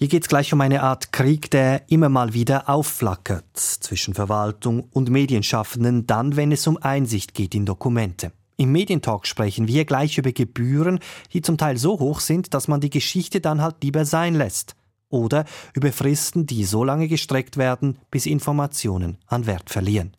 Hier geht es gleich um eine Art Krieg, der immer mal wieder aufflackert zwischen Verwaltung und Medienschaffenden, dann, wenn es um Einsicht geht in Dokumente. Im Medientalk sprechen wir gleich über Gebühren, die zum Teil so hoch sind, dass man die Geschichte dann halt lieber sein lässt. Oder über Fristen, die so lange gestreckt werden, bis Informationen an Wert verlieren.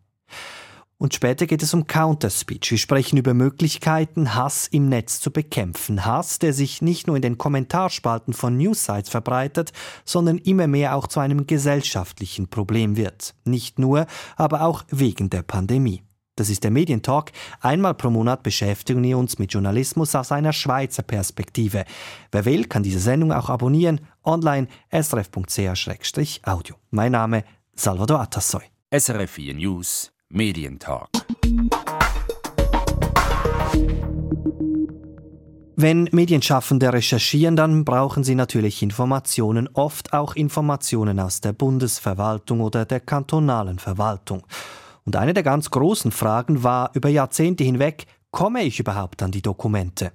Und später geht es um Counterspeech. Wir sprechen über Möglichkeiten, Hass im Netz zu bekämpfen. Hass, der sich nicht nur in den Kommentarspalten von Newsites verbreitet, sondern immer mehr auch zu einem gesellschaftlichen Problem wird. Nicht nur, aber auch wegen der Pandemie. Das ist der Medientalk. Einmal pro Monat beschäftigen wir uns mit Journalismus aus einer Schweizer Perspektive. Wer will, kann diese Sendung auch abonnieren, online srf.ch-audio. Mein Name Salvador Atassoy. SRF 4 News Medientalk. Wenn Medienschaffende recherchieren, dann brauchen sie natürlich Informationen, oft auch Informationen aus der Bundesverwaltung oder der kantonalen Verwaltung. Und eine der ganz großen Fragen war über Jahrzehnte hinweg, komme ich überhaupt an die Dokumente?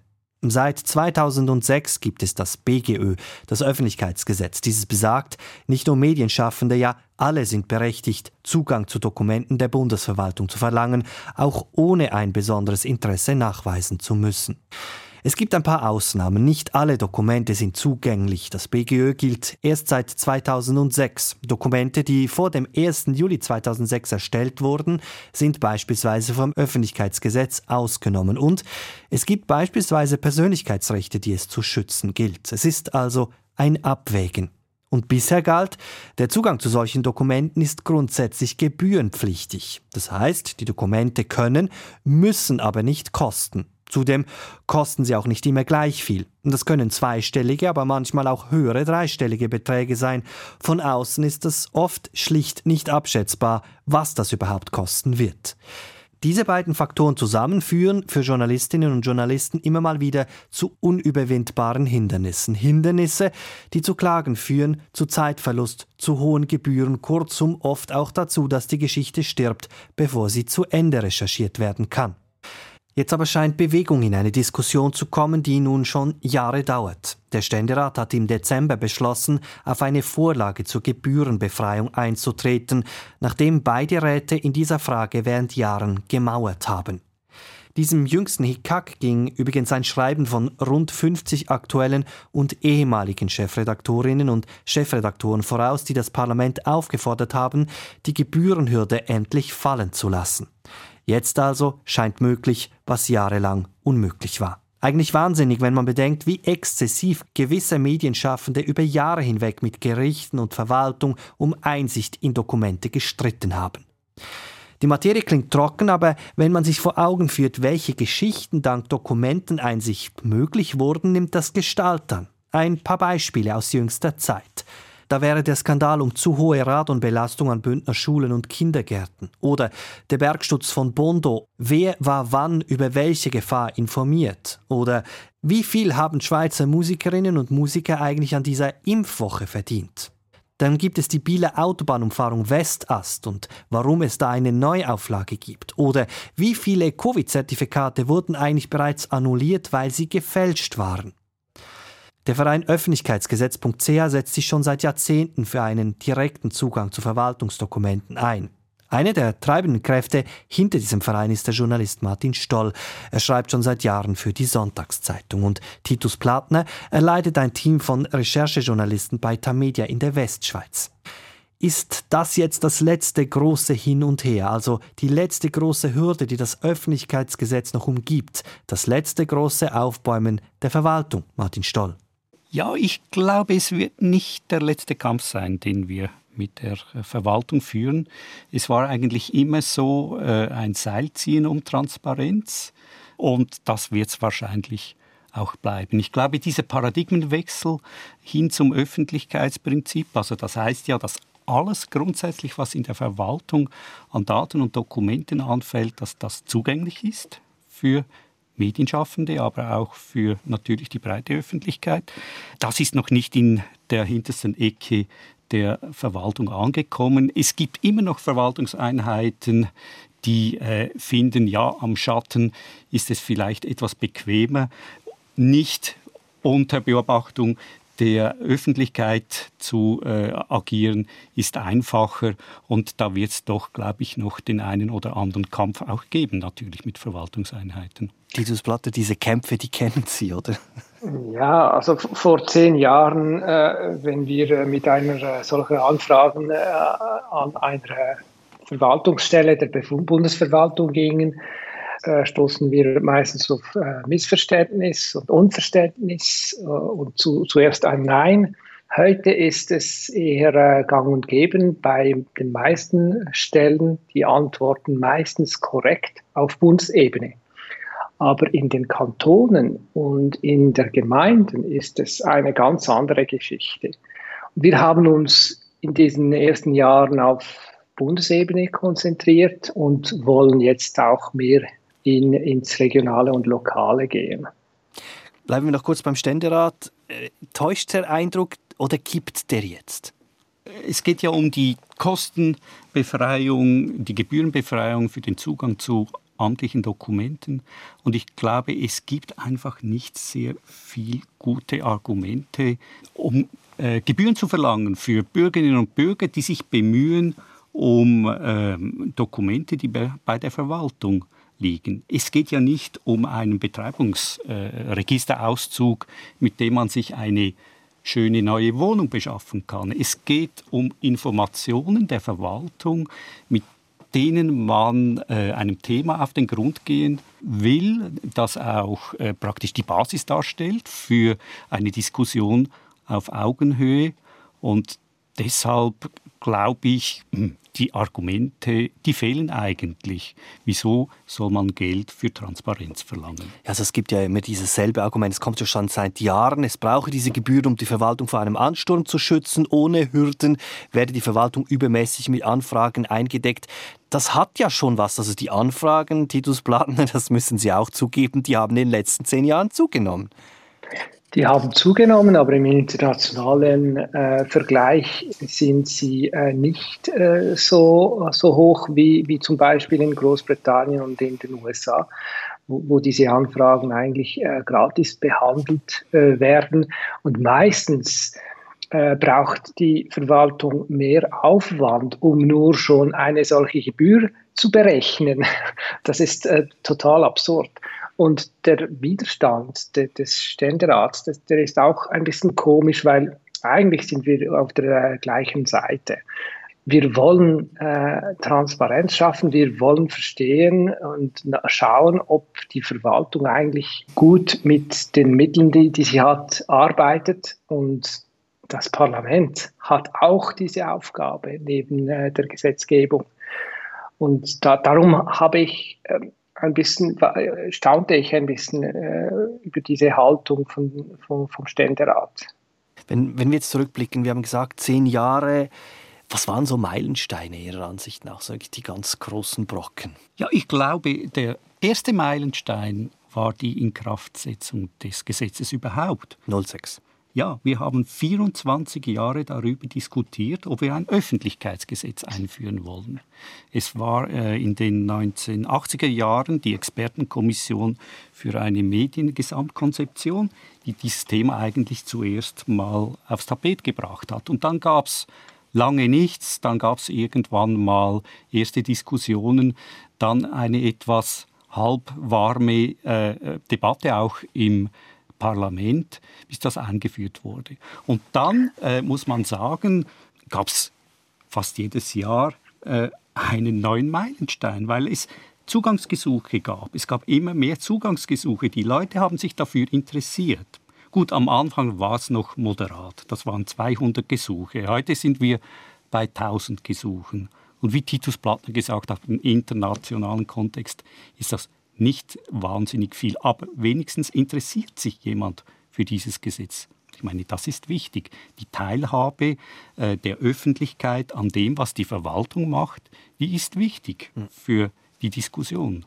Seit 2006 gibt es das BGÖ, das Öffentlichkeitsgesetz. Dieses besagt, nicht nur Medienschaffende, ja alle sind berechtigt, Zugang zu Dokumenten der Bundesverwaltung zu verlangen, auch ohne ein besonderes Interesse nachweisen zu müssen. Es gibt ein paar Ausnahmen. Nicht alle Dokumente sind zugänglich. Das BGÖ gilt erst seit 2006. Dokumente, die vor dem 1. Juli 2006 erstellt wurden, sind beispielsweise vom Öffentlichkeitsgesetz ausgenommen. Und es gibt beispielsweise Persönlichkeitsrechte, die es zu schützen gilt. Es ist also ein Abwägen. Und bisher galt, der Zugang zu solchen Dokumenten ist grundsätzlich gebührenpflichtig. Das heißt, die Dokumente können, müssen aber nicht kosten. Zudem kosten sie auch nicht immer gleich viel. Das können zweistellige, aber manchmal auch höhere dreistellige Beträge sein. Von außen ist es oft schlicht nicht abschätzbar, was das überhaupt kosten wird. Diese beiden Faktoren zusammen führen für Journalistinnen und Journalisten immer mal wieder zu unüberwindbaren Hindernissen. Hindernisse, die zu Klagen führen, zu Zeitverlust, zu hohen Gebühren, kurzum oft auch dazu, dass die Geschichte stirbt, bevor sie zu Ende recherchiert werden kann. Jetzt aber scheint Bewegung in eine Diskussion zu kommen, die nun schon Jahre dauert. Der Ständerat hat im Dezember beschlossen, auf eine Vorlage zur Gebührenbefreiung einzutreten, nachdem beide Räte in dieser Frage während Jahren gemauert haben. Diesem jüngsten Hickhack ging übrigens ein Schreiben von rund 50 aktuellen und ehemaligen Chefredaktorinnen und Chefredaktoren voraus, die das Parlament aufgefordert haben, die Gebührenhürde endlich fallen zu lassen. Jetzt also scheint möglich, was jahrelang unmöglich war. Eigentlich wahnsinnig, wenn man bedenkt, wie exzessiv gewisse Medienschaffende über Jahre hinweg mit Gerichten und Verwaltung um Einsicht in Dokumente gestritten haben. Die Materie klingt trocken, aber wenn man sich vor Augen führt, welche Geschichten dank Dokumenteneinsicht möglich wurden, nimmt das Gestalt an. Ein paar Beispiele aus jüngster Zeit. Da wäre der Skandal um zu hohe Radonbelastung an Bündner Schulen und Kindergärten. Oder der Bergsturz von Bondo. Wer war wann über welche Gefahr informiert? Oder wie viel haben Schweizer Musikerinnen und Musiker eigentlich an dieser Impfwoche verdient? Dann gibt es die Bieler Autobahnumfahrung Westast und warum es da eine Neuauflage gibt. Oder wie viele Covid-Zertifikate wurden eigentlich bereits annulliert, weil sie gefälscht waren. Der Verein Öffentlichkeitsgesetz.ch setzt sich schon seit Jahrzehnten für einen direkten Zugang zu Verwaltungsdokumenten ein. Eine der treibenden Kräfte hinter diesem Verein ist der Journalist Martin Stoll. Er schreibt schon seit Jahren für die Sonntagszeitung. Und Titus Platner, er leitet ein Team von Recherchejournalisten bei Tamedia in der Westschweiz. Ist das jetzt das letzte große Hin und Her, also die letzte große Hürde, die das Öffentlichkeitsgesetz noch umgibt, das letzte große Aufbäumen der Verwaltung, Martin Stoll? Ja, ich glaube, es wird nicht der letzte Kampf sein, den wir mit der äh, Verwaltung führen. Es war eigentlich immer so äh, ein Seilziehen um Transparenz und das wird es wahrscheinlich auch bleiben. Ich glaube, dieser Paradigmenwechsel hin zum Öffentlichkeitsprinzip, also das heißt ja, dass alles grundsätzlich, was in der Verwaltung an Daten und Dokumenten anfällt, dass das zugänglich ist für Medienschaffende, aber auch für natürlich die breite Öffentlichkeit. Das ist noch nicht in der hintersten Ecke der Verwaltung angekommen. Es gibt immer noch Verwaltungseinheiten, die äh, finden, ja, am Schatten ist es vielleicht etwas bequemer, nicht unter Beobachtung der Öffentlichkeit zu äh, agieren, ist einfacher und da wird es doch, glaube ich, noch den einen oder anderen Kampf auch geben, natürlich mit Verwaltungseinheiten. Titus Platte, diese Kämpfe, die kennen Sie, oder? Ja, also vor zehn Jahren, äh, wenn wir mit einer äh, solchen Anfragen äh, an einer Verwaltungsstelle der Bundesverwaltung gingen, äh, stoßen wir meistens auf äh, Missverständnis und Unverständnis äh, und zu, zuerst ein Nein. Heute ist es eher gang und gäbe bei den meisten Stellen die Antworten meistens korrekt auf Bundesebene. Aber in den Kantonen und in der Gemeinden ist es eine ganz andere Geschichte. Wir haben uns in diesen ersten Jahren auf Bundesebene konzentriert und wollen jetzt auch mehr in, ins Regionale und Lokale gehen. Bleiben wir noch kurz beim Ständerat. Äh, täuscht der Eindruck oder kippt der jetzt? Es geht ja um die Kostenbefreiung, die Gebührenbefreiung für den Zugang zu amtlichen Dokumenten. Und ich glaube, es gibt einfach nicht sehr viel gute Argumente, um äh, Gebühren zu verlangen für Bürgerinnen und Bürger, die sich bemühen um äh, Dokumente, die bei der Verwaltung liegen. Es geht ja nicht um einen Betreibungsregisterauszug, mit dem man sich eine schöne neue Wohnung beschaffen kann. Es geht um Informationen der Verwaltung, mit denen man äh, einem Thema auf den Grund gehen will, das auch äh, praktisch die Basis darstellt für eine Diskussion auf Augenhöhe. Und deshalb glaube ich, die Argumente, die fehlen eigentlich. Wieso soll man Geld für Transparenz verlangen? Also es gibt ja immer dieses selbe Argument, es kommt ja schon seit Jahren, es brauche diese Gebühr, um die Verwaltung vor einem Ansturm zu schützen. Ohne Hürden werde die Verwaltung übermäßig mit Anfragen eingedeckt. Das hat ja schon was. Also die Anfragen, Titus Plattner, das müssen Sie auch zugeben, die haben in den letzten zehn Jahren zugenommen. Die haben zugenommen, aber im internationalen äh, Vergleich sind sie äh, nicht äh, so, so hoch wie, wie zum Beispiel in Großbritannien und in den USA, wo, wo diese Anfragen eigentlich äh, gratis behandelt äh, werden. Und meistens äh, braucht die Verwaltung mehr Aufwand, um nur schon eine solche Gebühr zu berechnen. Das ist total absurd. Und der Widerstand des Ständerats, der ist auch ein bisschen komisch, weil eigentlich sind wir auf der gleichen Seite. Wir wollen äh, Transparenz schaffen, wir wollen verstehen und schauen, ob die Verwaltung eigentlich gut mit den Mitteln, die, die sie hat, arbeitet. Und das Parlament hat auch diese Aufgabe neben äh, der Gesetzgebung. Und da, darum habe ich äh, ein bisschen, staunte ich ein bisschen äh, über diese Haltung von, von, vom Ständerat. Wenn, wenn wir jetzt zurückblicken, wir haben gesagt, zehn Jahre, was waren so Meilensteine Ihrer Ansicht nach, sage ich, die ganz großen Brocken? Ja, ich glaube, der erste Meilenstein war die Inkraftsetzung des Gesetzes überhaupt. 06. Ja, wir haben 24 Jahre darüber diskutiert, ob wir ein Öffentlichkeitsgesetz einführen wollen. Es war äh, in den 1980er Jahren die Expertenkommission für eine Mediengesamtkonzeption, die dieses Thema eigentlich zuerst mal aufs Tapet gebracht hat. Und dann gab es lange nichts, dann gab es irgendwann mal erste Diskussionen, dann eine etwas halbwarme äh, Debatte auch im Parlament, bis das eingeführt wurde. Und dann äh, muss man sagen, gab es fast jedes Jahr äh, einen neuen Meilenstein, weil es Zugangsgesuche gab. Es gab immer mehr Zugangsgesuche. Die Leute haben sich dafür interessiert. Gut, am Anfang war es noch moderat. Das waren 200 Gesuche. Heute sind wir bei 1000 Gesuchen. Und wie Titus Plattner gesagt hat, im internationalen Kontext ist das nicht wahnsinnig viel, aber wenigstens interessiert sich jemand für dieses Gesetz. Ich meine, das ist wichtig. Die Teilhabe äh, der Öffentlichkeit an dem, was die Verwaltung macht, die ist wichtig hm. für die Diskussion.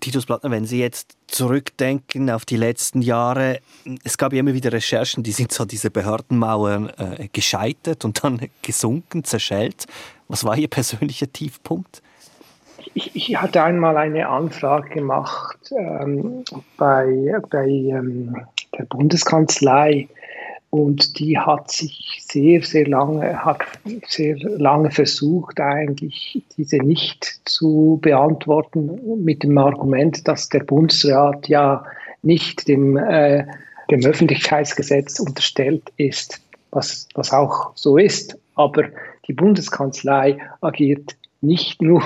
Titus Plattner, wenn Sie jetzt zurückdenken auf die letzten Jahre, es gab ja immer wieder Recherchen, die sind so diese Behördenmauern äh, gescheitert und dann gesunken, zerschellt. Was war Ihr persönlicher Tiefpunkt? Ich, ich, hatte einmal eine Anfrage gemacht ähm, bei, bei ähm, der Bundeskanzlei Und die hat sich sehr, sehr lange, hat sehr lange versucht, eigentlich diese nicht zu beantworten mit dem Argument, dass der Bundesrat ja nicht dem, äh, dem Öffentlichkeitsgesetz unterstellt ist, was, was auch so ist. Aber die Bundeskanzlei agiert nicht nur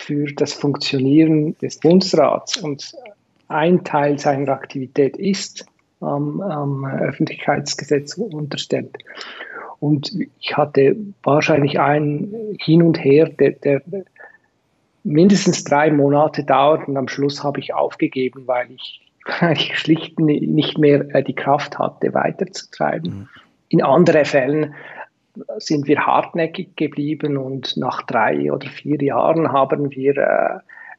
für das Funktionieren des Bundesrats und ein Teil seiner Aktivität ist am, am Öffentlichkeitsgesetz unterstellt. Und ich hatte wahrscheinlich ein Hin und Her, der, der mindestens drei Monate dauert und am Schluss habe ich aufgegeben, weil ich, weil ich schlicht nicht mehr äh, die Kraft hatte, weiterzutreiben. Mhm. In anderen Fällen sind wir hartnäckig geblieben und nach drei oder vier Jahren haben wir äh,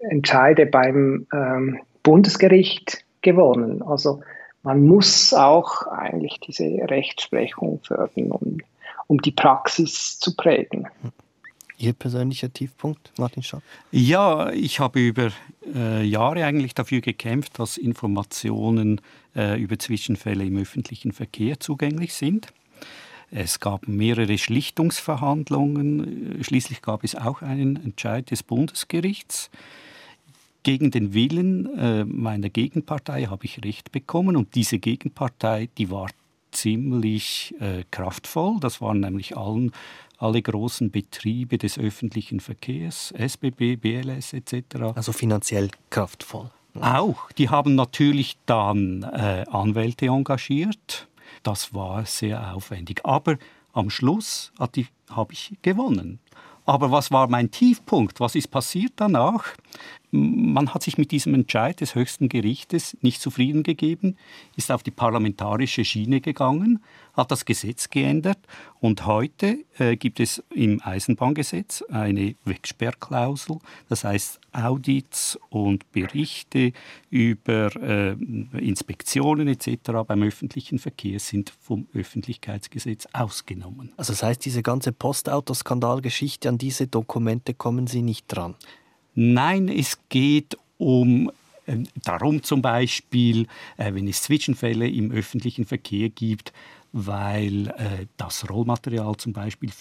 Entscheide beim ähm, Bundesgericht gewonnen. Also man muss auch eigentlich diese Rechtsprechung fördern, um, um die Praxis zu prägen. Ihr persönlicher Tiefpunkt, Martin Schaff? Ja, ich habe über äh, Jahre eigentlich dafür gekämpft, dass Informationen äh, über Zwischenfälle im öffentlichen Verkehr zugänglich sind. Es gab mehrere Schlichtungsverhandlungen. Schließlich gab es auch einen Entscheid des Bundesgerichts. Gegen den Willen äh, meiner Gegenpartei habe ich Recht bekommen und diese Gegenpartei, die war ziemlich äh, kraftvoll. Das waren nämlich allen, alle großen Betriebe des öffentlichen Verkehrs, SBB, BLS etc. Also finanziell kraftvoll. Auch. Die haben natürlich dann äh, Anwälte engagiert das war sehr aufwendig. Aber am Schluss habe ich gewonnen. Aber was war mein Tiefpunkt? Was ist passiert danach? Man hat sich mit diesem Entscheid des höchsten Gerichtes nicht zufrieden gegeben, ist auf die parlamentarische Schiene gegangen, hat das Gesetz geändert und heute äh, gibt es im Eisenbahngesetz eine Wegsperrklausel. Das heißt, Audits und Berichte über äh, Inspektionen etc. beim öffentlichen Verkehr sind vom Öffentlichkeitsgesetz ausgenommen. Also das heißt, diese ganze Postautoskandalgeschichte, an diese Dokumente kommen Sie nicht dran? Nein, es geht um äh, darum zum Beispiel, äh, wenn es Zwischenfälle im öffentlichen Verkehr gibt, weil äh, das Rollmaterial zum Beispiel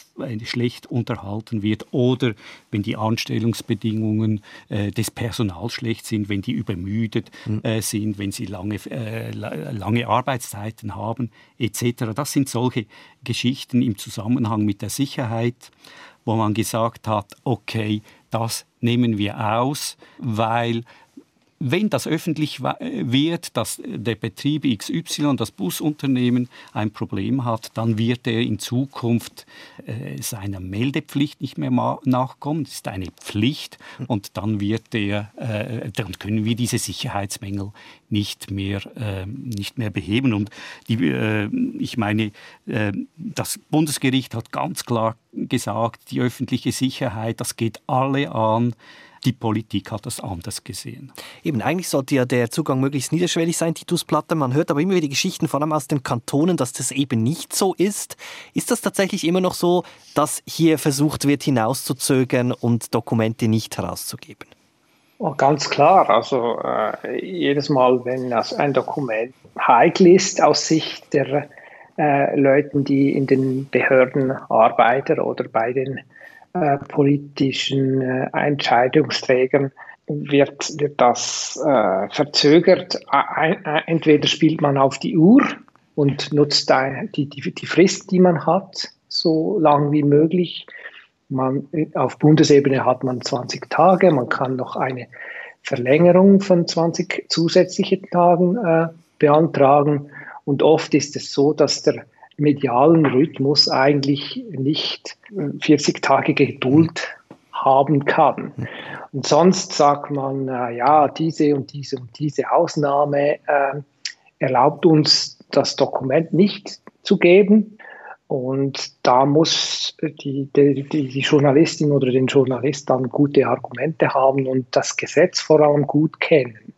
schlecht unterhalten wird oder wenn die Anstellungsbedingungen äh, des Personals schlecht sind, wenn die übermüdet mhm. äh, sind, wenn sie lange, lange Arbeitszeiten haben etc. Das sind solche Geschichten im Zusammenhang mit der Sicherheit, wo man gesagt hat, okay, das nehmen wir aus, weil wenn das öffentlich wird, dass der Betrieb XY, das Busunternehmen, ein Problem hat, dann wird er in Zukunft äh, seiner Meldepflicht nicht mehr nachkommen. Das ist eine Pflicht und dann wird er, äh, dann können wir diese Sicherheitsmängel nicht mehr, äh, nicht mehr beheben. Und die, äh, ich meine, äh, das Bundesgericht hat ganz klar gesagt, die öffentliche Sicherheit, das geht alle an. Die Politik hat das anders gesehen. Eben, eigentlich sollte ja der Zugang möglichst niederschwellig sein, Titusplatte. Man hört aber immer wieder Geschichten, vor allem aus den Kantonen, dass das eben nicht so ist. Ist das tatsächlich immer noch so, dass hier versucht wird, hinauszuzögern und Dokumente nicht herauszugeben? Oh, ganz klar. Also äh, jedes Mal, wenn ein Dokument heikel ist aus Sicht der äh, Leuten, die in den Behörden arbeiten oder bei den äh, politischen äh, Entscheidungsträgern wird, wird das äh, verzögert. entweder spielt man auf die Uhr und nutzt die, die, die Frist, die man hat, so lang wie möglich. Man, auf Bundesebene hat man 20 Tage, man kann noch eine Verlängerung von 20 zusätzlichen Tagen äh, beantragen. Und oft ist es so, dass der medialen Rhythmus eigentlich nicht 40 äh, Tage Geduld haben kann. Und sonst sagt man, äh, ja, diese und diese und diese Ausnahme äh, erlaubt uns das Dokument nicht zu geben. Und da muss die, die, die Journalistin oder den Journalist dann gute Argumente haben und das Gesetz vor allem gut kennen,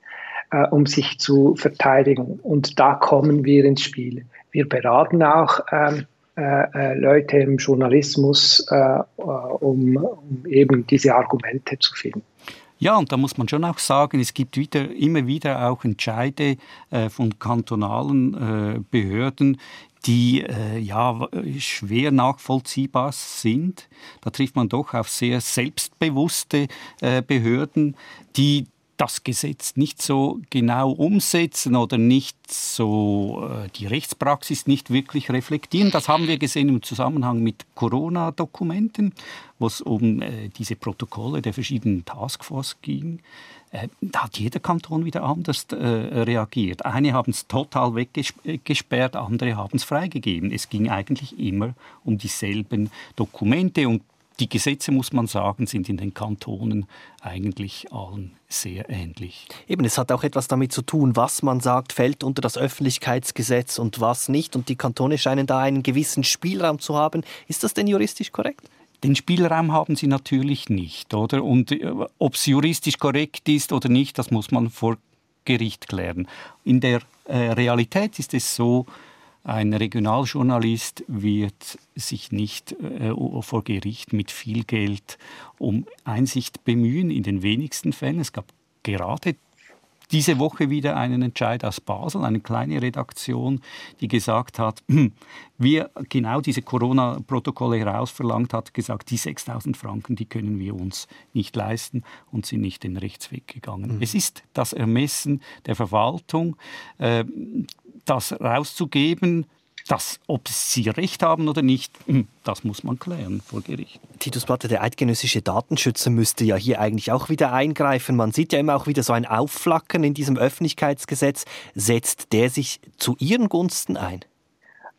äh, um sich zu verteidigen. Und da kommen wir ins Spiel. Wir beraten auch ähm, äh, äh, Leute im Journalismus, äh, äh, um, um, eben diese Argumente zu finden. Ja, und da muss man schon auch sagen, es gibt wieder, immer wieder auch Entscheide äh, von kantonalen äh, Behörden, die äh, ja schwer nachvollziehbar sind. Da trifft man doch auf sehr selbstbewusste äh, Behörden, die das Gesetz nicht so genau umsetzen oder nicht so äh, die Rechtspraxis nicht wirklich reflektieren. Das haben wir gesehen im Zusammenhang mit Corona-Dokumenten, wo es um äh, diese Protokolle der verschiedenen Taskforce ging. Äh, da hat jeder Kanton wieder anders reagiert. Eine haben es total weggesperrt, andere haben es freigegeben. Es ging eigentlich immer um dieselben Dokumente und die Gesetze, muss man sagen, sind in den Kantonen eigentlich allen sehr ähnlich. Eben, es hat auch etwas damit zu tun, was man sagt, fällt unter das Öffentlichkeitsgesetz und was nicht. Und die Kantone scheinen da einen gewissen Spielraum zu haben. Ist das denn juristisch korrekt? Den Spielraum haben sie natürlich nicht, oder? Und äh, ob es juristisch korrekt ist oder nicht, das muss man vor Gericht klären. In der äh, Realität ist es so, ein Regionaljournalist wird sich nicht äh, vor Gericht mit viel Geld um Einsicht bemühen, in den wenigsten Fällen. Es gab gerade diese Woche wieder einen Entscheid aus Basel, eine kleine Redaktion, die gesagt hat, wir genau diese Corona-Protokolle herausverlangt hat, gesagt, die 6000 Franken, die können wir uns nicht leisten und sind nicht den Rechtsweg gegangen. Mhm. Es ist das Ermessen der Verwaltung, äh, das rauszugeben, das, ob Sie recht haben oder nicht, hm, das muss man klären vor Gericht. Titus Platte, der eidgenössische Datenschützer müsste ja hier eigentlich auch wieder eingreifen. Man sieht ja immer auch wieder so ein Aufflackern in diesem Öffentlichkeitsgesetz. Setzt der sich zu Ihren Gunsten ein?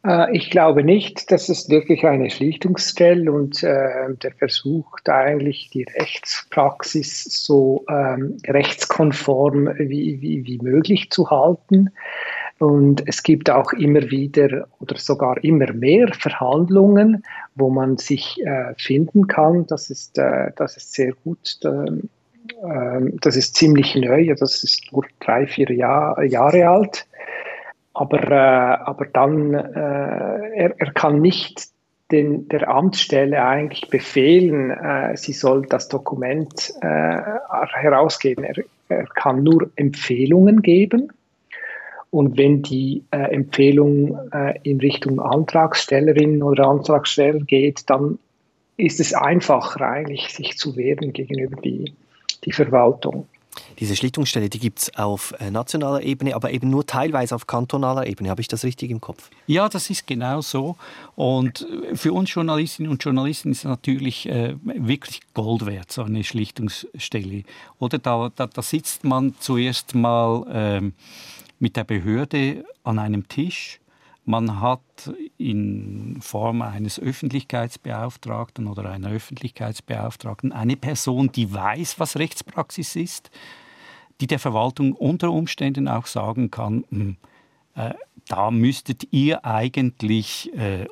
Äh, ich glaube nicht, dass es wirklich eine Schlichtungsstelle und äh, der versucht eigentlich die Rechtspraxis so ähm, rechtskonform wie, wie, wie möglich zu halten. Und es gibt auch immer wieder oder sogar immer mehr Verhandlungen, wo man sich äh, finden kann. Das ist, äh, das ist sehr gut. Äh, das ist ziemlich neu. Das ist nur drei, vier Jahr, Jahre alt. Aber, äh, aber dann, äh, er, er kann nicht den, der Amtsstelle eigentlich befehlen, äh, sie soll das Dokument herausgeben. Er, er kann nur Empfehlungen geben und wenn die äh, Empfehlung äh, in Richtung Antragstellerin oder Antragsteller geht, dann ist es einfacher eigentlich, sich zu wehren gegenüber die, die Verwaltung. Diese Schlichtungsstelle, die gibt es auf äh, nationaler Ebene, aber eben nur teilweise auf kantonaler Ebene. Habe ich das richtig im Kopf? Ja, das ist genau so. Und für uns Journalistinnen und Journalisten ist es natürlich äh, wirklich Gold wert, so eine Schlichtungsstelle. Oder da, da, da sitzt man zuerst mal... Ähm, mit der Behörde an einem Tisch. Man hat in Form eines Öffentlichkeitsbeauftragten oder einer Öffentlichkeitsbeauftragten eine Person, die weiß, was Rechtspraxis ist, die der Verwaltung unter Umständen auch sagen kann, hm, äh, da müsstet ihr eigentlich äh,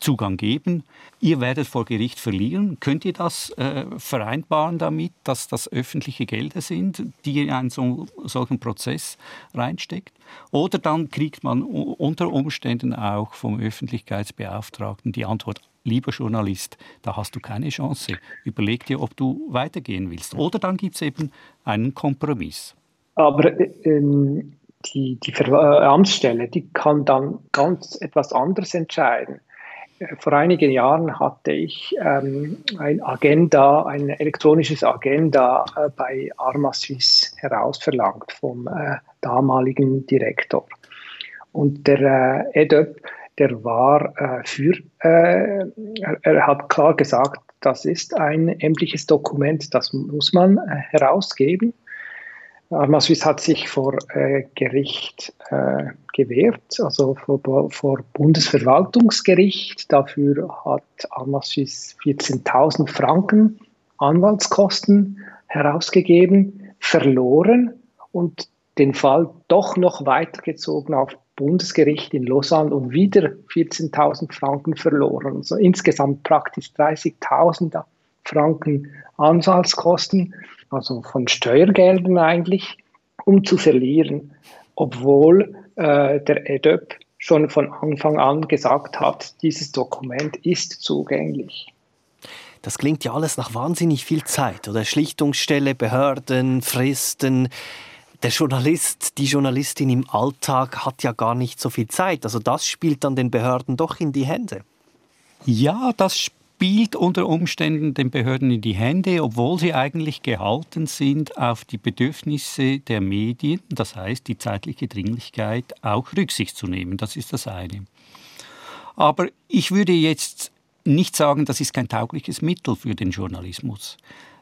Zugang geben. Ihr werdet vor Gericht verlieren. Könnt ihr das äh, vereinbaren damit, dass das öffentliche Gelder sind, die in einen so, solchen Prozess reinsteckt? Oder dann kriegt man unter Umständen auch vom Öffentlichkeitsbeauftragten die Antwort, lieber Journalist, da hast du keine Chance. Überleg dir, ob du weitergehen willst. Oder dann gibt es eben einen Kompromiss. Aber äh, ähm, die, die Amtsstelle, die kann dann ganz etwas anderes entscheiden vor einigen Jahren hatte ich ähm, ein Agenda, ein elektronisches Agenda äh, bei Arma Suisse herausverlangt vom äh, damaligen Direktor. Und der äh, EDÖP, der war äh, für, äh, er, er, hat klar gesagt, das ist ein ämtliches Dokument, das muss man äh, herausgeben. Armaswiss hat sich vor äh, Gericht äh, gewehrt, also vor, vor, Bundesverwaltungsgericht. Dafür hat Armaswiss 14.000 Franken Anwaltskosten herausgegeben, verloren und den Fall doch noch weitergezogen auf Bundesgericht in Lausanne und wieder 14.000 Franken verloren. Also insgesamt praktisch 30.000 Franken Anwaltskosten also von Steuergeldern eigentlich, um zu verlieren, obwohl äh, der EDÖP schon von Anfang an gesagt hat, dieses Dokument ist zugänglich. Das klingt ja alles nach wahnsinnig viel Zeit oder Schlichtungsstelle, Behörden, Fristen. der Journalist, die Journalistin im Alltag hat ja gar nicht so viel Zeit. Also das spielt dann den Behörden doch in die Hände. Ja, das spielt unter Umständen den Behörden in die Hände, obwohl sie eigentlich gehalten sind, auf die Bedürfnisse der Medien, das heißt die zeitliche Dringlichkeit, auch Rücksicht zu nehmen. Das ist das eine. Aber ich würde jetzt nicht sagen, das ist kein taugliches Mittel für den Journalismus,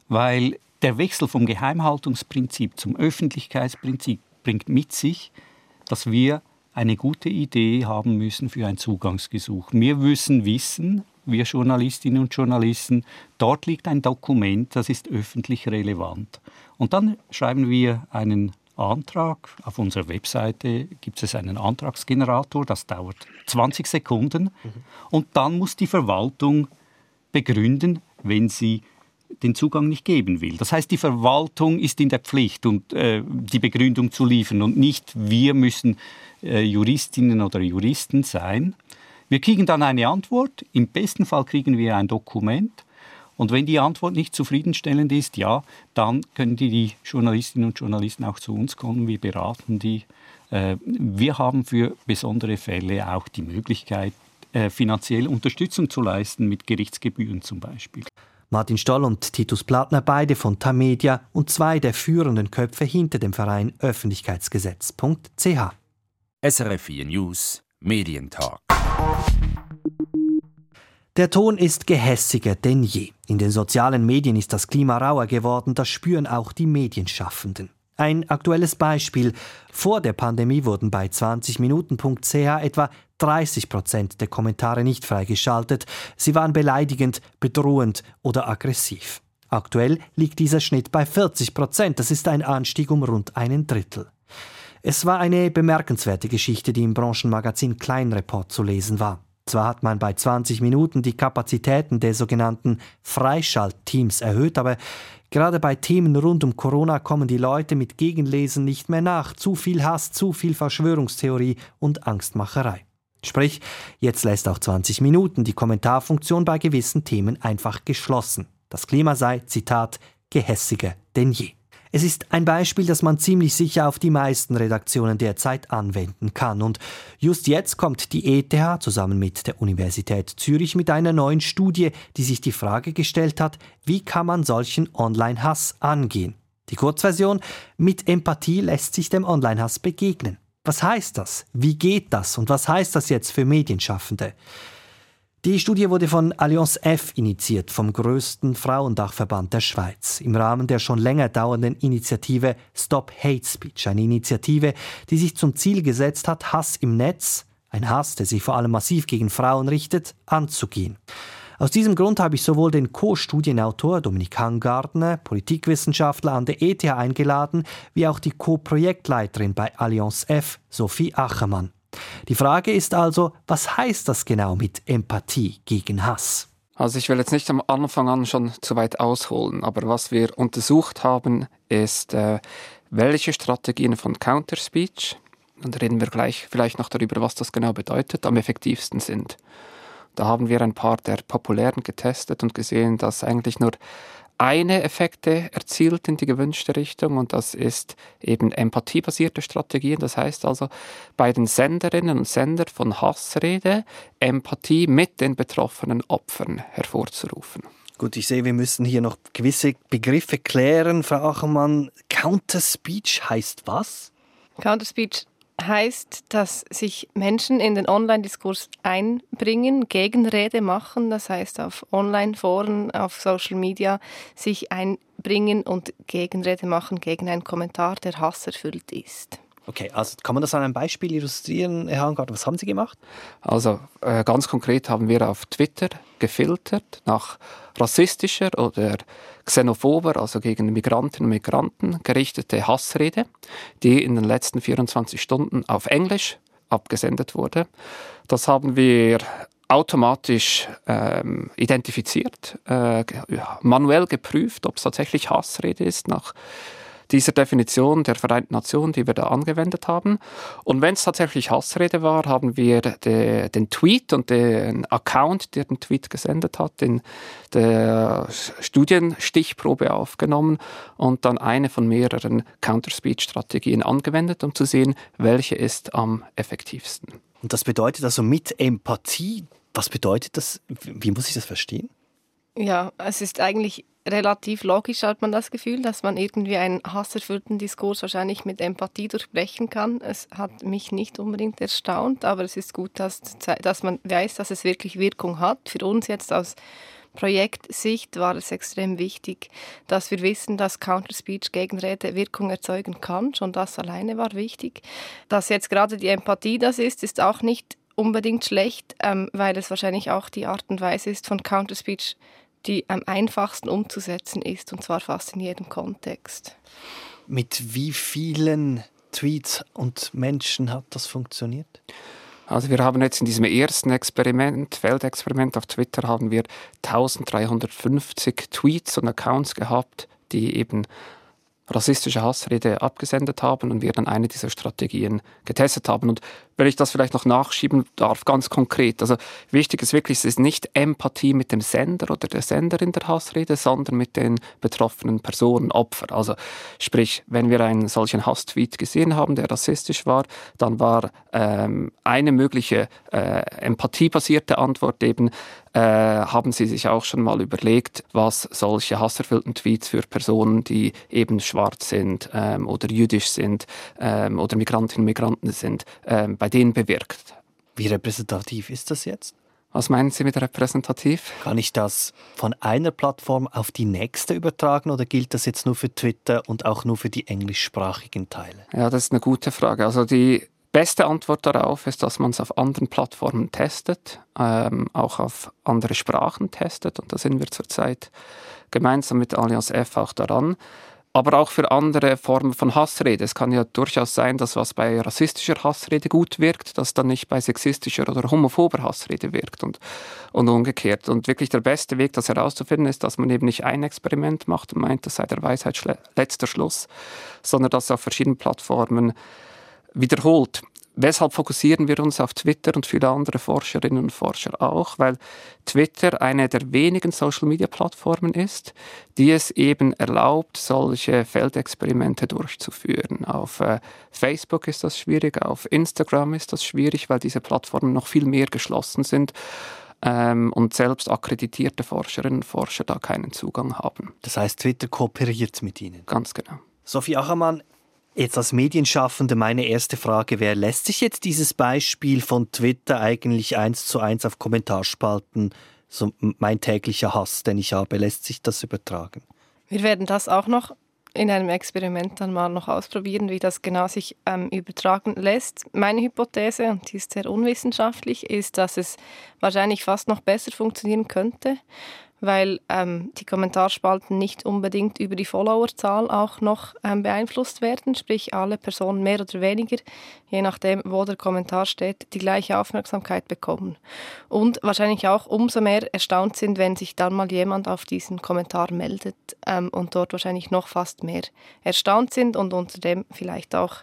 weil der Wechsel vom Geheimhaltungsprinzip zum Öffentlichkeitsprinzip bringt mit sich, dass wir eine gute Idee haben müssen für ein Zugangsgesuch. Wir müssen wissen, wir Journalistinnen und Journalisten, dort liegt ein Dokument, das ist öffentlich relevant. Und dann schreiben wir einen Antrag. Auf unserer Webseite gibt es einen Antragsgenerator, das dauert 20 Sekunden. Mhm. Und dann muss die Verwaltung begründen, wenn sie den Zugang nicht geben will. Das heißt, die Verwaltung ist in der Pflicht, und, äh, die Begründung zu liefern und nicht wir müssen äh, Juristinnen oder Juristen sein. Wir kriegen dann eine Antwort, im besten Fall kriegen wir ein Dokument und wenn die Antwort nicht zufriedenstellend ist, ja, dann können die, die Journalistinnen und Journalisten auch zu uns kommen, wir beraten die. Äh, wir haben für besondere Fälle auch die Möglichkeit, äh, finanziell Unterstützung zu leisten, mit Gerichtsgebühren zum Beispiel. Martin Stoll und Titus Plattner, beide von Tamedia und zwei der führenden Köpfe hinter dem Verein Öffentlichkeitsgesetz.ch. SRF 4 News Medientalk. Der Ton ist gehässiger denn je. In den sozialen Medien ist das Klima rauer geworden, das spüren auch die Medienschaffenden. Ein aktuelles Beispiel. Vor der Pandemie wurden bei 20minuten.ch etwa 30 Prozent der Kommentare nicht freigeschaltet. Sie waren beleidigend, bedrohend oder aggressiv. Aktuell liegt dieser Schnitt bei 40 Prozent. Das ist ein Anstieg um rund einen Drittel. Es war eine bemerkenswerte Geschichte, die im Branchenmagazin Kleinreport zu lesen war. Zwar hat man bei 20 Minuten die Kapazitäten der sogenannten Freischaltteams erhöht, aber gerade bei Themen rund um Corona kommen die Leute mit Gegenlesen nicht mehr nach. Zu viel Hass, zu viel Verschwörungstheorie und Angstmacherei. Sprich, jetzt lässt auch 20 Minuten die Kommentarfunktion bei gewissen Themen einfach geschlossen. Das Klima sei, Zitat, gehässiger denn je. Es ist ein Beispiel, das man ziemlich sicher auf die meisten Redaktionen derzeit anwenden kann. Und just jetzt kommt die ETH zusammen mit der Universität Zürich mit einer neuen Studie, die sich die Frage gestellt hat, wie kann man solchen Online-Hass angehen? Die Kurzversion, mit Empathie lässt sich dem Online-Hass begegnen. Was heißt das? Wie geht das? Und was heißt das jetzt für Medienschaffende? Die Studie wurde von Allianz F initiiert, vom größten Frauendachverband der Schweiz, im Rahmen der schon länger dauernden Initiative Stop Hate Speech, eine Initiative, die sich zum Ziel gesetzt hat, Hass im Netz, ein Hass, der sich vor allem massiv gegen Frauen richtet, anzugehen. Aus diesem Grund habe ich sowohl den Co-Studienautor Dominik Hangardner, Politikwissenschaftler an der ETH eingeladen, wie auch die Co-Projektleiterin bei Allianz F, Sophie Achermann. Die Frage ist also, was heißt das genau mit Empathie gegen Hass? Also ich will jetzt nicht am Anfang an schon zu weit ausholen, aber was wir untersucht haben, ist, äh, welche Strategien von Counterspeech, und reden wir gleich vielleicht noch darüber, was das genau bedeutet, am effektivsten sind. Da haben wir ein paar der populären getestet und gesehen, dass eigentlich nur eine Effekte erzielt in die gewünschte Richtung und das ist eben empathiebasierte Strategien. Das heißt also bei den Senderinnen und Sendern von Hassrede Empathie mit den betroffenen Opfern hervorzurufen. Gut, ich sehe, wir müssen hier noch gewisse Begriffe klären. Frau Achermann, Counterspeech heißt was? Counterspeech heißt, dass sich Menschen in den Online-Diskurs einbringen, Gegenrede machen, das heißt auf Online-Foren, auf Social Media sich einbringen und Gegenrede machen gegen einen Kommentar, der hasserfüllt ist. Okay, also kann man das an einem Beispiel illustrieren, Herr Hangard? Was haben Sie gemacht? Also äh, ganz konkret haben wir auf Twitter gefiltert nach rassistischer oder xenophober, also gegen Migrantinnen und Migranten gerichtete Hassrede, die in den letzten 24 Stunden auf Englisch abgesendet wurde. Das haben wir automatisch ähm, identifiziert, äh, manuell geprüft, ob es tatsächlich Hassrede ist nach dieser Definition der Vereinten Nationen, die wir da angewendet haben. Und wenn es tatsächlich Hassrede war, haben wir de, den Tweet und den Account, der den Tweet gesendet hat, in der Studienstichprobe aufgenommen und dann eine von mehreren Counter-Speech-Strategien angewendet, um zu sehen, welche ist am effektivsten. Und das bedeutet also mit Empathie, was bedeutet das? Wie muss ich das verstehen? Ja, es ist eigentlich relativ logisch, hat man das Gefühl, dass man irgendwie einen hasserfüllten Diskurs wahrscheinlich mit Empathie durchbrechen kann. Es hat mich nicht unbedingt erstaunt, aber es ist gut, dass, dass man weiß, dass es wirklich Wirkung hat. Für uns jetzt aus Projektsicht war es extrem wichtig, dass wir wissen, dass Counterspeech Gegenrede Wirkung erzeugen kann. Schon das alleine war wichtig. Dass jetzt gerade die Empathie das ist, ist auch nicht unbedingt schlecht, ähm, weil es wahrscheinlich auch die Art und Weise ist von Counterspeech, die am einfachsten umzusetzen ist, und zwar fast in jedem Kontext. Mit wie vielen Tweets und Menschen hat das funktioniert? Also wir haben jetzt in diesem ersten Experiment, Feldexperiment auf Twitter, haben wir 1350 Tweets und Accounts gehabt, die eben rassistische Hassrede abgesendet haben und wir dann eine dieser Strategien getestet haben. Und wenn ich das vielleicht noch nachschieben darf, ganz konkret. Also wichtig ist wirklich, es ist nicht Empathie mit dem Sender oder der Senderin der Hassrede, sondern mit den betroffenen Personen, Opfer. Also sprich, wenn wir einen solchen Hasstweet gesehen haben, der rassistisch war, dann war ähm, eine mögliche äh, empathiebasierte Antwort eben, äh, haben Sie sich auch schon mal überlegt, was solche hasserfüllten Tweets für Personen, die eben schwarz sind ähm, oder jüdisch sind ähm, oder Migrantinnen und Migranten sind, ähm, bei denen bewirkt. Wie repräsentativ ist das jetzt? Was meinen Sie mit repräsentativ? Kann ich das von einer Plattform auf die nächste übertragen oder gilt das jetzt nur für Twitter und auch nur für die englischsprachigen Teile? Ja, das ist eine gute Frage. Also die beste Antwort darauf ist, dass man es auf anderen Plattformen testet, ähm, auch auf andere Sprachen testet. Und da sind wir zurzeit gemeinsam mit Allianz F auch daran aber auch für andere Formen von Hassrede. Es kann ja durchaus sein, dass was bei rassistischer Hassrede gut wirkt, das dann nicht bei sexistischer oder homophober Hassrede wirkt und, und umgekehrt. Und wirklich der beste Weg, das herauszufinden, ist, dass man eben nicht ein Experiment macht und meint, das sei der Weisheit letzter Schluss, sondern das auf verschiedenen Plattformen wiederholt. Weshalb fokussieren wir uns auf Twitter und viele andere Forscherinnen und Forscher auch? Weil Twitter eine der wenigen Social-Media-Plattformen ist, die es eben erlaubt, solche Feldexperimente durchzuführen. Auf äh, Facebook ist das schwierig, auf Instagram ist das schwierig, weil diese Plattformen noch viel mehr geschlossen sind. Ähm, und selbst akkreditierte Forscherinnen und Forscher da keinen Zugang haben. Das heißt, Twitter kooperiert mit Ihnen? Ganz genau. Sophie Achermann, Jetzt als Medienschaffende meine erste Frage wäre, lässt sich jetzt dieses Beispiel von Twitter eigentlich eins zu eins auf Kommentarspalten, so mein täglicher Hass, den ich habe, lässt sich das übertragen? Wir werden das auch noch in einem Experiment dann mal noch ausprobieren, wie das genau sich ähm, übertragen lässt. Meine Hypothese, und die ist sehr unwissenschaftlich, ist, dass es wahrscheinlich fast noch besser funktionieren könnte, weil ähm, die Kommentarspalten nicht unbedingt über die Followerzahl auch noch ähm, beeinflusst werden, sprich alle Personen mehr oder weniger, je nachdem, wo der Kommentar steht, die gleiche Aufmerksamkeit bekommen. Und wahrscheinlich auch umso mehr erstaunt sind, wenn sich dann mal jemand auf diesen Kommentar meldet ähm, und dort wahrscheinlich noch fast mehr erstaunt sind und unter dem vielleicht auch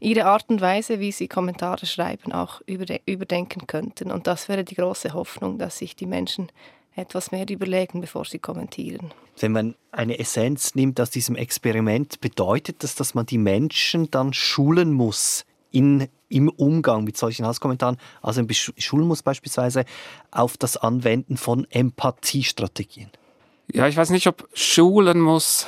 ihre Art und Weise, wie sie Kommentare schreiben, auch überdenken könnten. Und das wäre die große Hoffnung, dass sich die Menschen etwas mehr überlegen, bevor sie kommentieren. Wenn man eine Essenz nimmt aus diesem Experiment, bedeutet das, dass man die Menschen dann schulen muss in, im Umgang mit solchen Hasskommentaren, also schulen muss beispielsweise auf das Anwenden von Empathiestrategien? Ja, ich weiß nicht, ob schulen muss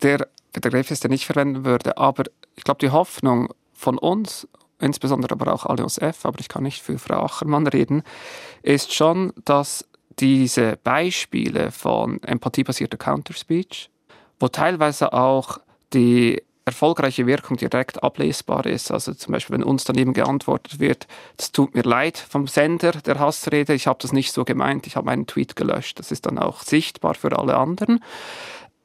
der Begriff ist, den ich verwenden würde, aber ich glaube, die Hoffnung von uns insbesondere aber auch Allianz F, aber ich kann nicht für Frau Achermann reden, ist schon, dass diese Beispiele von empathiebasierter Counterspeech, wo teilweise auch die erfolgreiche Wirkung direkt ablesbar ist. Also zum Beispiel, wenn uns dann eben geantwortet wird, es tut mir leid vom Sender der Hassrede, ich habe das nicht so gemeint, ich habe meinen Tweet gelöscht. Das ist dann auch sichtbar für alle anderen.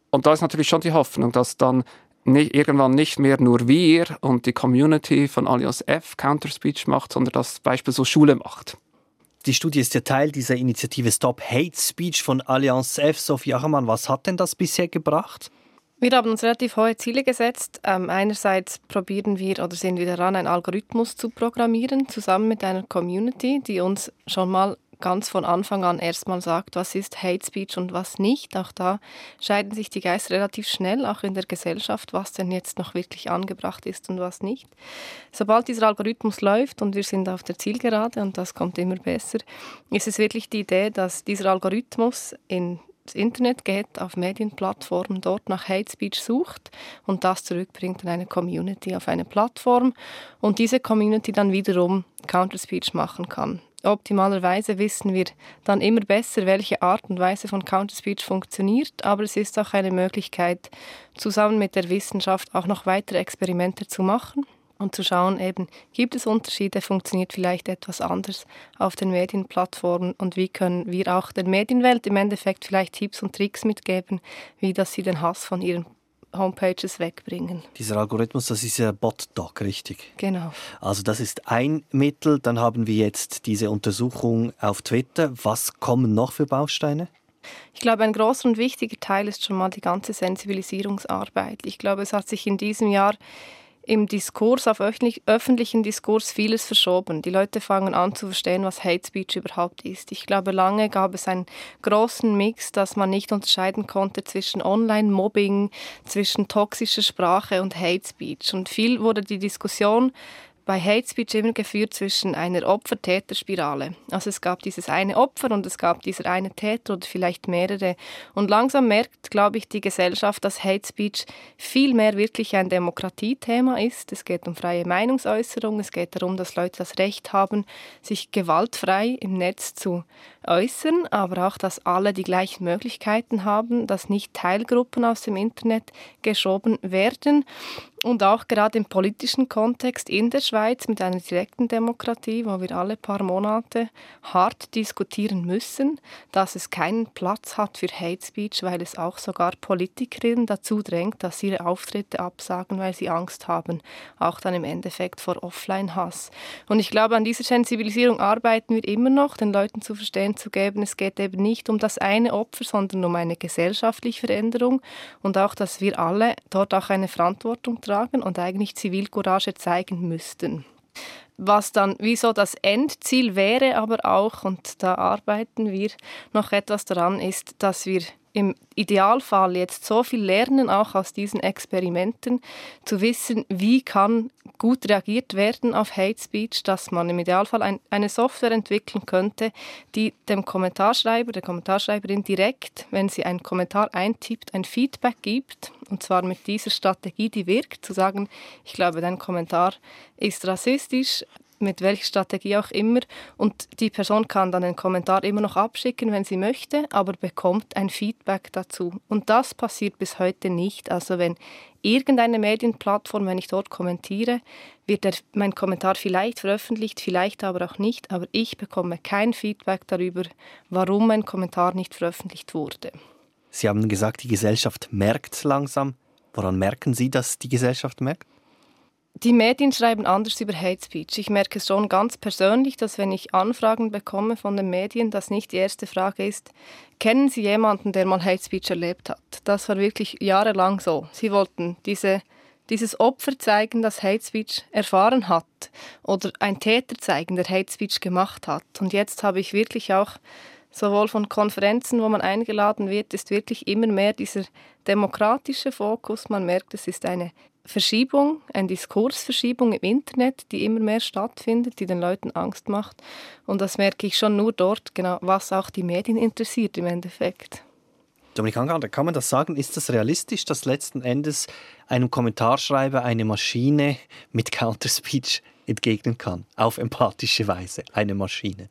Und da ist natürlich schon die Hoffnung, dass dann nicht, irgendwann nicht mehr nur wir und die Community von Allianz F Counterspeech macht, sondern das Beispiel so Schule macht. Die Studie ist ja Teil dieser Initiative Stop Hate Speech von Allianz F. Sophie Achermann, was hat denn das bisher gebracht? Wir haben uns relativ hohe Ziele gesetzt. Ähm, einerseits probieren wir oder sind wir daran, einen Algorithmus zu programmieren, zusammen mit einer Community, die uns schon mal ganz von Anfang an erstmal sagt, was ist Hate Speech und was nicht. Auch da scheiden sich die Geister relativ schnell, auch in der Gesellschaft, was denn jetzt noch wirklich angebracht ist und was nicht. Sobald dieser Algorithmus läuft und wir sind auf der Zielgerade und das kommt immer besser, ist es wirklich die Idee, dass dieser Algorithmus in ins Internet geht, auf Medienplattformen, dort nach Hate Speech sucht und das zurückbringt in eine Community auf eine Plattform und diese Community dann wiederum Counter Speech machen kann. Optimalerweise wissen wir dann immer besser, welche Art und Weise von Counter Speech funktioniert, aber es ist auch eine Möglichkeit, zusammen mit der Wissenschaft auch noch weitere Experimente zu machen und zu schauen, eben, gibt es Unterschiede, funktioniert vielleicht etwas anders auf den Medienplattformen und wie können wir auch der Medienwelt im Endeffekt vielleicht Tipps und Tricks mitgeben, wie dass sie den Hass von ihren Homepages wegbringen. Dieser Algorithmus, das ist ja BotDoc, richtig? Genau. Also das ist ein Mittel. Dann haben wir jetzt diese Untersuchung auf Twitter. Was kommen noch für Bausteine? Ich glaube, ein großer und wichtiger Teil ist schon mal die ganze Sensibilisierungsarbeit. Ich glaube, es hat sich in diesem Jahr im Diskurs, auf öffentlich, öffentlichen Diskurs vieles verschoben. Die Leute fangen an zu verstehen, was Hate Speech überhaupt ist. Ich glaube, lange gab es einen großen Mix, dass man nicht unterscheiden konnte zwischen Online-Mobbing, zwischen toxischer Sprache und Hate Speech. Und viel wurde die Diskussion bei Hate Speech immer geführt zwischen einer Opfer-Täter-Spirale. Also es gab dieses eine Opfer und es gab dieser eine Täter oder vielleicht mehrere. Und langsam merkt, glaube ich, die Gesellschaft, dass Hate Speech viel mehr wirklich ein Demokratiethema ist. Es geht um freie Meinungsäußerung, es geht darum, dass Leute das Recht haben, sich gewaltfrei im Netz zu äußern, aber auch, dass alle die gleichen Möglichkeiten haben, dass nicht Teilgruppen aus dem Internet geschoben werden. Und auch gerade im politischen Kontext in der Schweiz mit einer direkten Demokratie, wo wir alle paar Monate hart diskutieren müssen, dass es keinen Platz hat für Hate Speech, weil es auch sogar Politikerinnen dazu drängt, dass sie ihre Auftritte absagen, weil sie Angst haben, auch dann im Endeffekt vor Offline-Hass. Und ich glaube, an dieser Sensibilisierung arbeiten wir immer noch, den Leuten zu verstehen zu geben, es geht eben nicht um das eine Opfer, sondern um eine gesellschaftliche Veränderung und auch, dass wir alle dort auch eine Verantwortung tragen und eigentlich Zivilcourage zeigen müssten. Was dann wieso das Endziel wäre, aber auch, und da arbeiten wir noch etwas daran, ist, dass wir im Idealfall jetzt so viel lernen, auch aus diesen Experimenten, zu wissen, wie kann gut reagiert werden auf Hate Speech, dass man im Idealfall ein, eine Software entwickeln könnte, die dem Kommentarschreiber, der Kommentarschreiberin direkt, wenn sie einen Kommentar eintippt, ein Feedback gibt, und zwar mit dieser Strategie, die wirkt, zu sagen, ich glaube, dein Kommentar ist rassistisch, mit welcher Strategie auch immer. Und die Person kann dann den Kommentar immer noch abschicken, wenn sie möchte, aber bekommt ein Feedback dazu. Und das passiert bis heute nicht. Also wenn irgendeine Medienplattform, wenn ich dort kommentiere, wird der, mein Kommentar vielleicht veröffentlicht, vielleicht aber auch nicht, aber ich bekomme kein Feedback darüber, warum mein Kommentar nicht veröffentlicht wurde. Sie haben gesagt, die Gesellschaft merkt langsam. Woran merken Sie, dass die Gesellschaft merkt? Die Medien schreiben anders über Hate Speech. Ich merke schon ganz persönlich, dass wenn ich Anfragen bekomme von den Medien, dass nicht die erste Frage ist, kennen Sie jemanden, der mal Hate Speech erlebt hat? Das war wirklich jahrelang so. Sie wollten diese, dieses Opfer zeigen, das Hate Speech erfahren hat oder ein Täter zeigen, der Hate Speech gemacht hat. Und jetzt habe ich wirklich auch sowohl von Konferenzen, wo man eingeladen wird, ist wirklich immer mehr dieser demokratische Fokus. Man merkt, es ist eine Verschiebung, eine Diskursverschiebung im Internet, die immer mehr stattfindet, die den Leuten Angst macht. Und das merke ich schon nur dort, genau, was auch die Medien interessiert im Endeffekt. Dominik Angander, kann man das sagen? Ist das realistisch, dass letzten Endes einem Kommentarschreiber eine Maschine mit Counterspeech entgegnen kann? Auf empathische Weise, eine Maschine.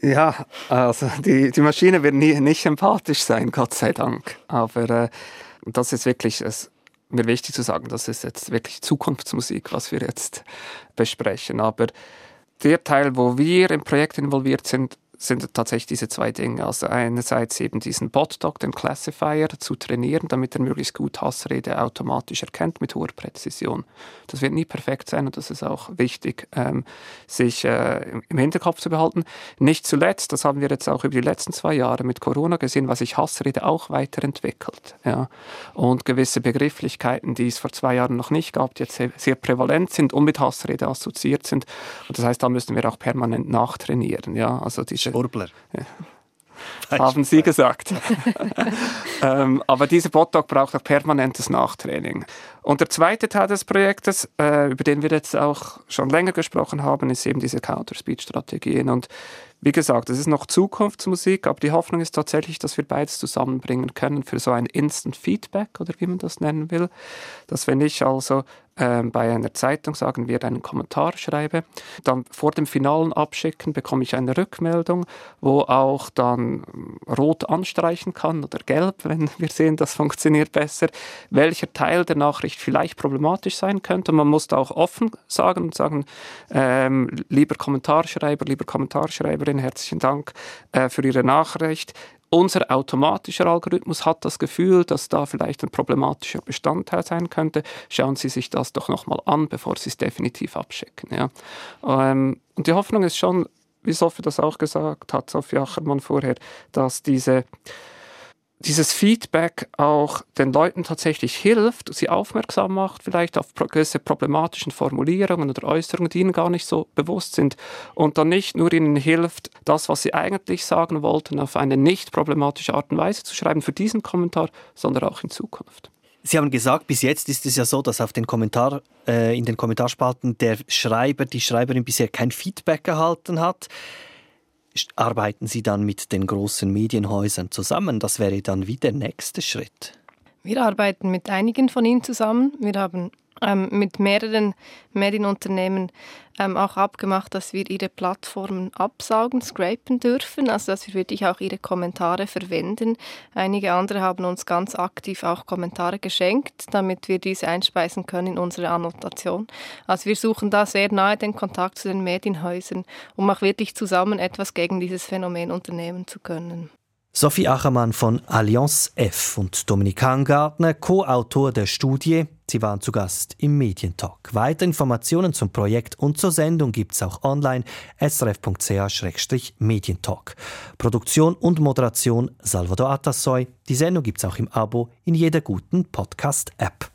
Ja, also die, die Maschine wird nie, nicht empathisch sein, Gott sei Dank. Aber äh, das ist wirklich, es, mir wichtig zu sagen, das ist jetzt wirklich Zukunftsmusik, was wir jetzt besprechen. Aber der Teil, wo wir im Projekt involviert sind, sind tatsächlich diese zwei Dinge. Also einerseits eben diesen Botdog, den Classifier, zu trainieren, damit er möglichst gut Hassrede automatisch erkennt mit hoher Präzision. Das wird nie perfekt sein und das ist auch wichtig, ähm, sich äh, im Hinterkopf zu behalten. Nicht zuletzt, das haben wir jetzt auch über die letzten zwei Jahre mit Corona gesehen, was sich Hassrede auch weiterentwickelt. Ja. Und gewisse Begrifflichkeiten, die es vor zwei Jahren noch nicht gab, die jetzt sehr, sehr prävalent sind und mit Hassrede assoziiert sind. Und das heißt, da müssen wir auch permanent nachtrainieren. Ja. Also diese, Schwurbler. Ja. Haben Sie gesagt. ähm, aber dieser Botdog braucht auch permanentes Nachtraining. Und der zweite Teil des Projektes, äh, über den wir jetzt auch schon länger gesprochen haben, ist eben diese Counter-Speech-Strategien. Und wie gesagt, es ist noch Zukunftsmusik, aber die Hoffnung ist tatsächlich, dass wir beides zusammenbringen können für so ein Instant Feedback oder wie man das nennen will. Dass wenn ich also ähm, bei einer Zeitung, sagen wir, einen Kommentar schreibe, dann vor dem finalen Abschicken bekomme ich eine Rückmeldung, wo auch dann rot anstreichen kann oder gelb, wenn wir sehen, das funktioniert besser, welcher Teil der Nachricht vielleicht problematisch sein könnte. Man muss da auch offen sagen und sagen, ähm, lieber Kommentarschreiber, lieber Kommentarschreiberin, herzlichen Dank äh, für Ihre Nachricht unser automatischer Algorithmus hat das Gefühl, dass da vielleicht ein problematischer Bestandteil sein könnte. Schauen Sie sich das doch nochmal an, bevor Sie es definitiv abschicken. Ja. Ähm, und die Hoffnung ist schon, wie Sophie das auch gesagt hat, Sophie Achermann vorher, dass diese dieses Feedback auch den Leuten tatsächlich hilft, sie aufmerksam macht, vielleicht auf gewisse problematischen Formulierungen oder Äußerungen, die ihnen gar nicht so bewusst sind und dann nicht nur ihnen hilft, das, was sie eigentlich sagen wollten, auf eine nicht problematische Art und Weise zu schreiben für diesen Kommentar, sondern auch in Zukunft. Sie haben gesagt, bis jetzt ist es ja so, dass auf den Kommentar, äh, in den Kommentarspalten der Schreiber, die Schreiberin bisher kein Feedback erhalten hat arbeiten Sie dann mit den großen Medienhäusern zusammen? Das wäre dann wie der nächste Schritt. Wir arbeiten mit einigen von ihnen zusammen. Wir haben ähm, mit mehreren Medienunternehmen ähm, auch abgemacht, dass wir ihre Plattformen absaugen, scrapen dürfen, also dass wir wirklich auch ihre Kommentare verwenden. Einige andere haben uns ganz aktiv auch Kommentare geschenkt, damit wir diese einspeisen können in unsere Annotation. Also wir suchen da sehr nahe den Kontakt zu den Medienhäusern, um auch wirklich zusammen etwas gegen dieses Phänomen unternehmen zu können. Sophie Achermann von Allianz F und Dominik Hangartner, Co-Autor der Studie. Sie waren zu Gast im Medientalk. Weitere Informationen zum Projekt und zur Sendung gibt es auch online srf.ch-medientalk. Produktion und Moderation Salvador Atassoy. Die Sendung gibt es auch im Abo in jeder guten Podcast-App.